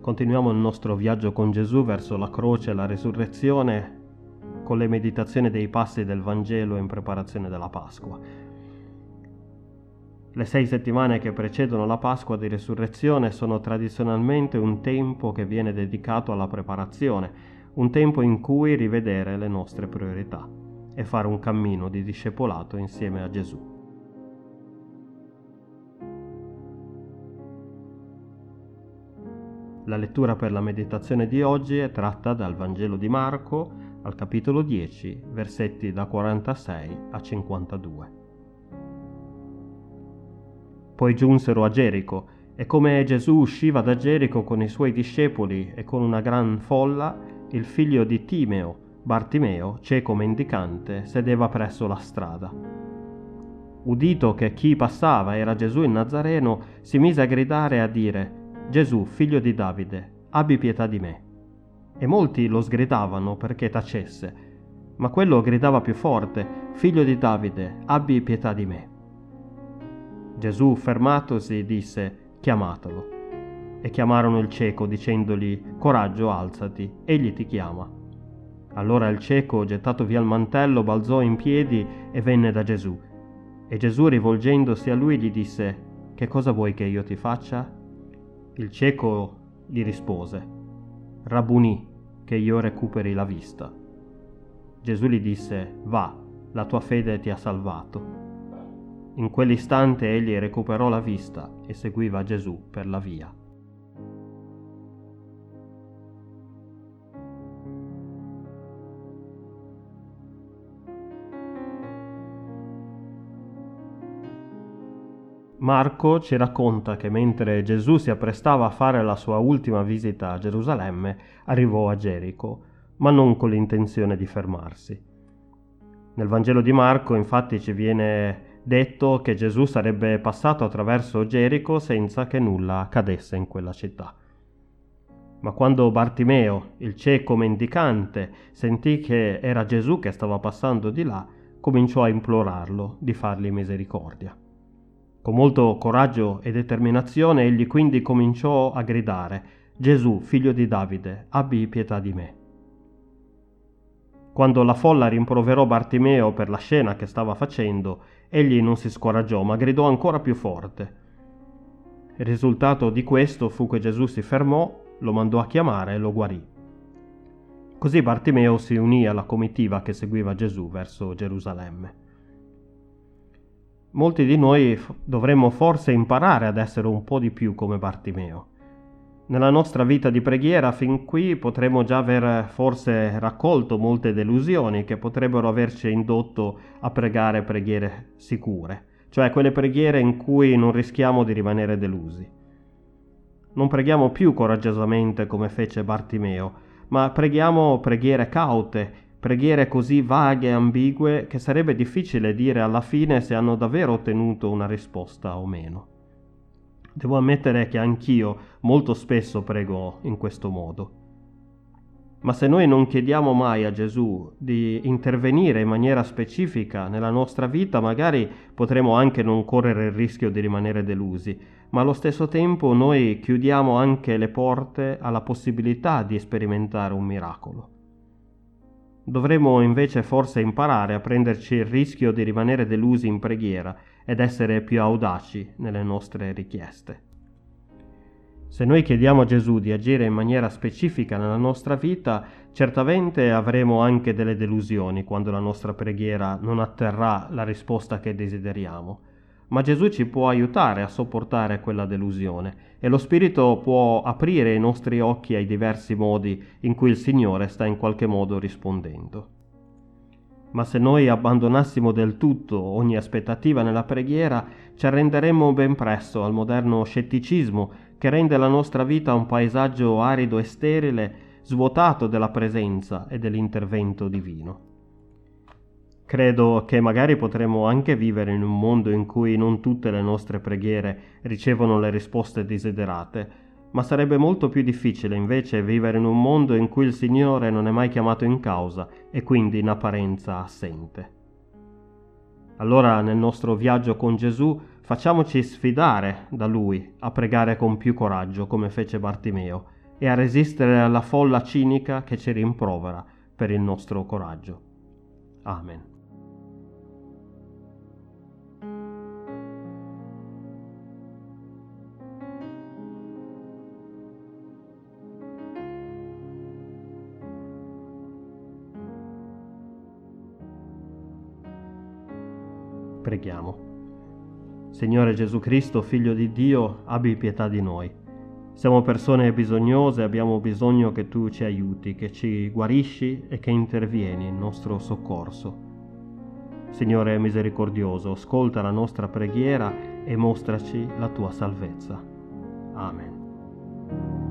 Continuiamo il nostro viaggio con Gesù verso la croce e la risurrezione con le meditazioni dei passi del Vangelo in preparazione della Pasqua. Le sei settimane che precedono la Pasqua di risurrezione sono tradizionalmente un tempo che viene dedicato alla preparazione, un tempo in cui rivedere le nostre priorità e fare un cammino di discepolato insieme a Gesù. La lettura per la meditazione di oggi è tratta dal Vangelo di Marco al capitolo 10, versetti da 46 a 52. Poi giunsero a Gerico e come Gesù usciva da Gerico con i suoi discepoli e con una gran folla, il figlio di Timeo, Bartimeo, cieco mendicante, sedeva presso la strada. Udito che chi passava era Gesù il Nazareno, si mise a gridare e a dire Gesù, figlio di Davide, abbi pietà di me. E molti lo sgridavano perché tacesse, ma quello gridava più forte, figlio di Davide, abbi pietà di me. Gesù, fermatosi, disse, chiamatelo. E chiamarono il cieco dicendogli, coraggio, alzati, egli ti chiama. Allora il cieco, gettato via il mantello, balzò in piedi e venne da Gesù. E Gesù, rivolgendosi a lui, gli disse, che cosa vuoi che io ti faccia? Il cieco gli rispose, Rabuni, che io recuperi la vista. Gesù gli disse, va, la tua fede ti ha salvato. In quell'istante egli recuperò la vista e seguiva Gesù per la via. Marco ci racconta che mentre Gesù si apprestava a fare la sua ultima visita a Gerusalemme, arrivò a Gerico, ma non con l'intenzione di fermarsi. Nel Vangelo di Marco infatti ci viene detto che Gesù sarebbe passato attraverso Gerico senza che nulla accadesse in quella città. Ma quando Bartimeo, il cieco mendicante, sentì che era Gesù che stava passando di là, cominciò a implorarlo di fargli misericordia. Con molto coraggio e determinazione egli quindi cominciò a gridare Gesù, figlio di Davide, abbi pietà di me. Quando la folla rimproverò Bartimeo per la scena che stava facendo, egli non si scoraggiò, ma gridò ancora più forte. Il risultato di questo fu che Gesù si fermò, lo mandò a chiamare e lo guarì. Così Bartimeo si unì alla comitiva che seguiva Gesù verso Gerusalemme. Molti di noi dovremmo forse imparare ad essere un po' di più come Bartimeo. Nella nostra vita di preghiera fin qui potremmo già aver forse raccolto molte delusioni che potrebbero averci indotto a pregare preghiere sicure, cioè quelle preghiere in cui non rischiamo di rimanere delusi. Non preghiamo più coraggiosamente come fece Bartimeo, ma preghiamo preghiere caute, preghiere così vaghe e ambigue che sarebbe difficile dire alla fine se hanno davvero ottenuto una risposta o meno. Devo ammettere che anch'io molto spesso prego in questo modo. Ma se noi non chiediamo mai a Gesù di intervenire in maniera specifica nella nostra vita, magari potremo anche non correre il rischio di rimanere delusi, ma allo stesso tempo noi chiudiamo anche le porte alla possibilità di sperimentare un miracolo. Dovremmo invece forse imparare a prenderci il rischio di rimanere delusi in preghiera ed essere più audaci nelle nostre richieste. Se noi chiediamo a Gesù di agire in maniera specifica nella nostra vita, certamente avremo anche delle delusioni quando la nostra preghiera non atterrà la risposta che desideriamo ma Gesù ci può aiutare a sopportare quella delusione e lo Spirito può aprire i nostri occhi ai diversi modi in cui il Signore sta in qualche modo rispondendo. Ma se noi abbandonassimo del tutto ogni aspettativa nella preghiera, ci arrenderemmo ben presto al moderno scetticismo che rende la nostra vita un paesaggio arido e sterile, svuotato della presenza e dell'intervento divino. Credo che magari potremmo anche vivere in un mondo in cui non tutte le nostre preghiere ricevono le risposte desiderate, ma sarebbe molto più difficile invece vivere in un mondo in cui il Signore non è mai chiamato in causa e quindi in apparenza assente. Allora nel nostro viaggio con Gesù facciamoci sfidare da Lui a pregare con più coraggio come fece Bartimeo e a resistere alla folla cinica che ci rimprovera per il nostro coraggio. Amen. Preghiamo. Signore Gesù Cristo, Figlio di Dio, abbi pietà di noi. Siamo persone bisognose, abbiamo bisogno che tu ci aiuti, che ci guarisci e che intervieni in nostro soccorso. Signore misericordioso, ascolta la nostra preghiera e mostraci la tua salvezza. Amen.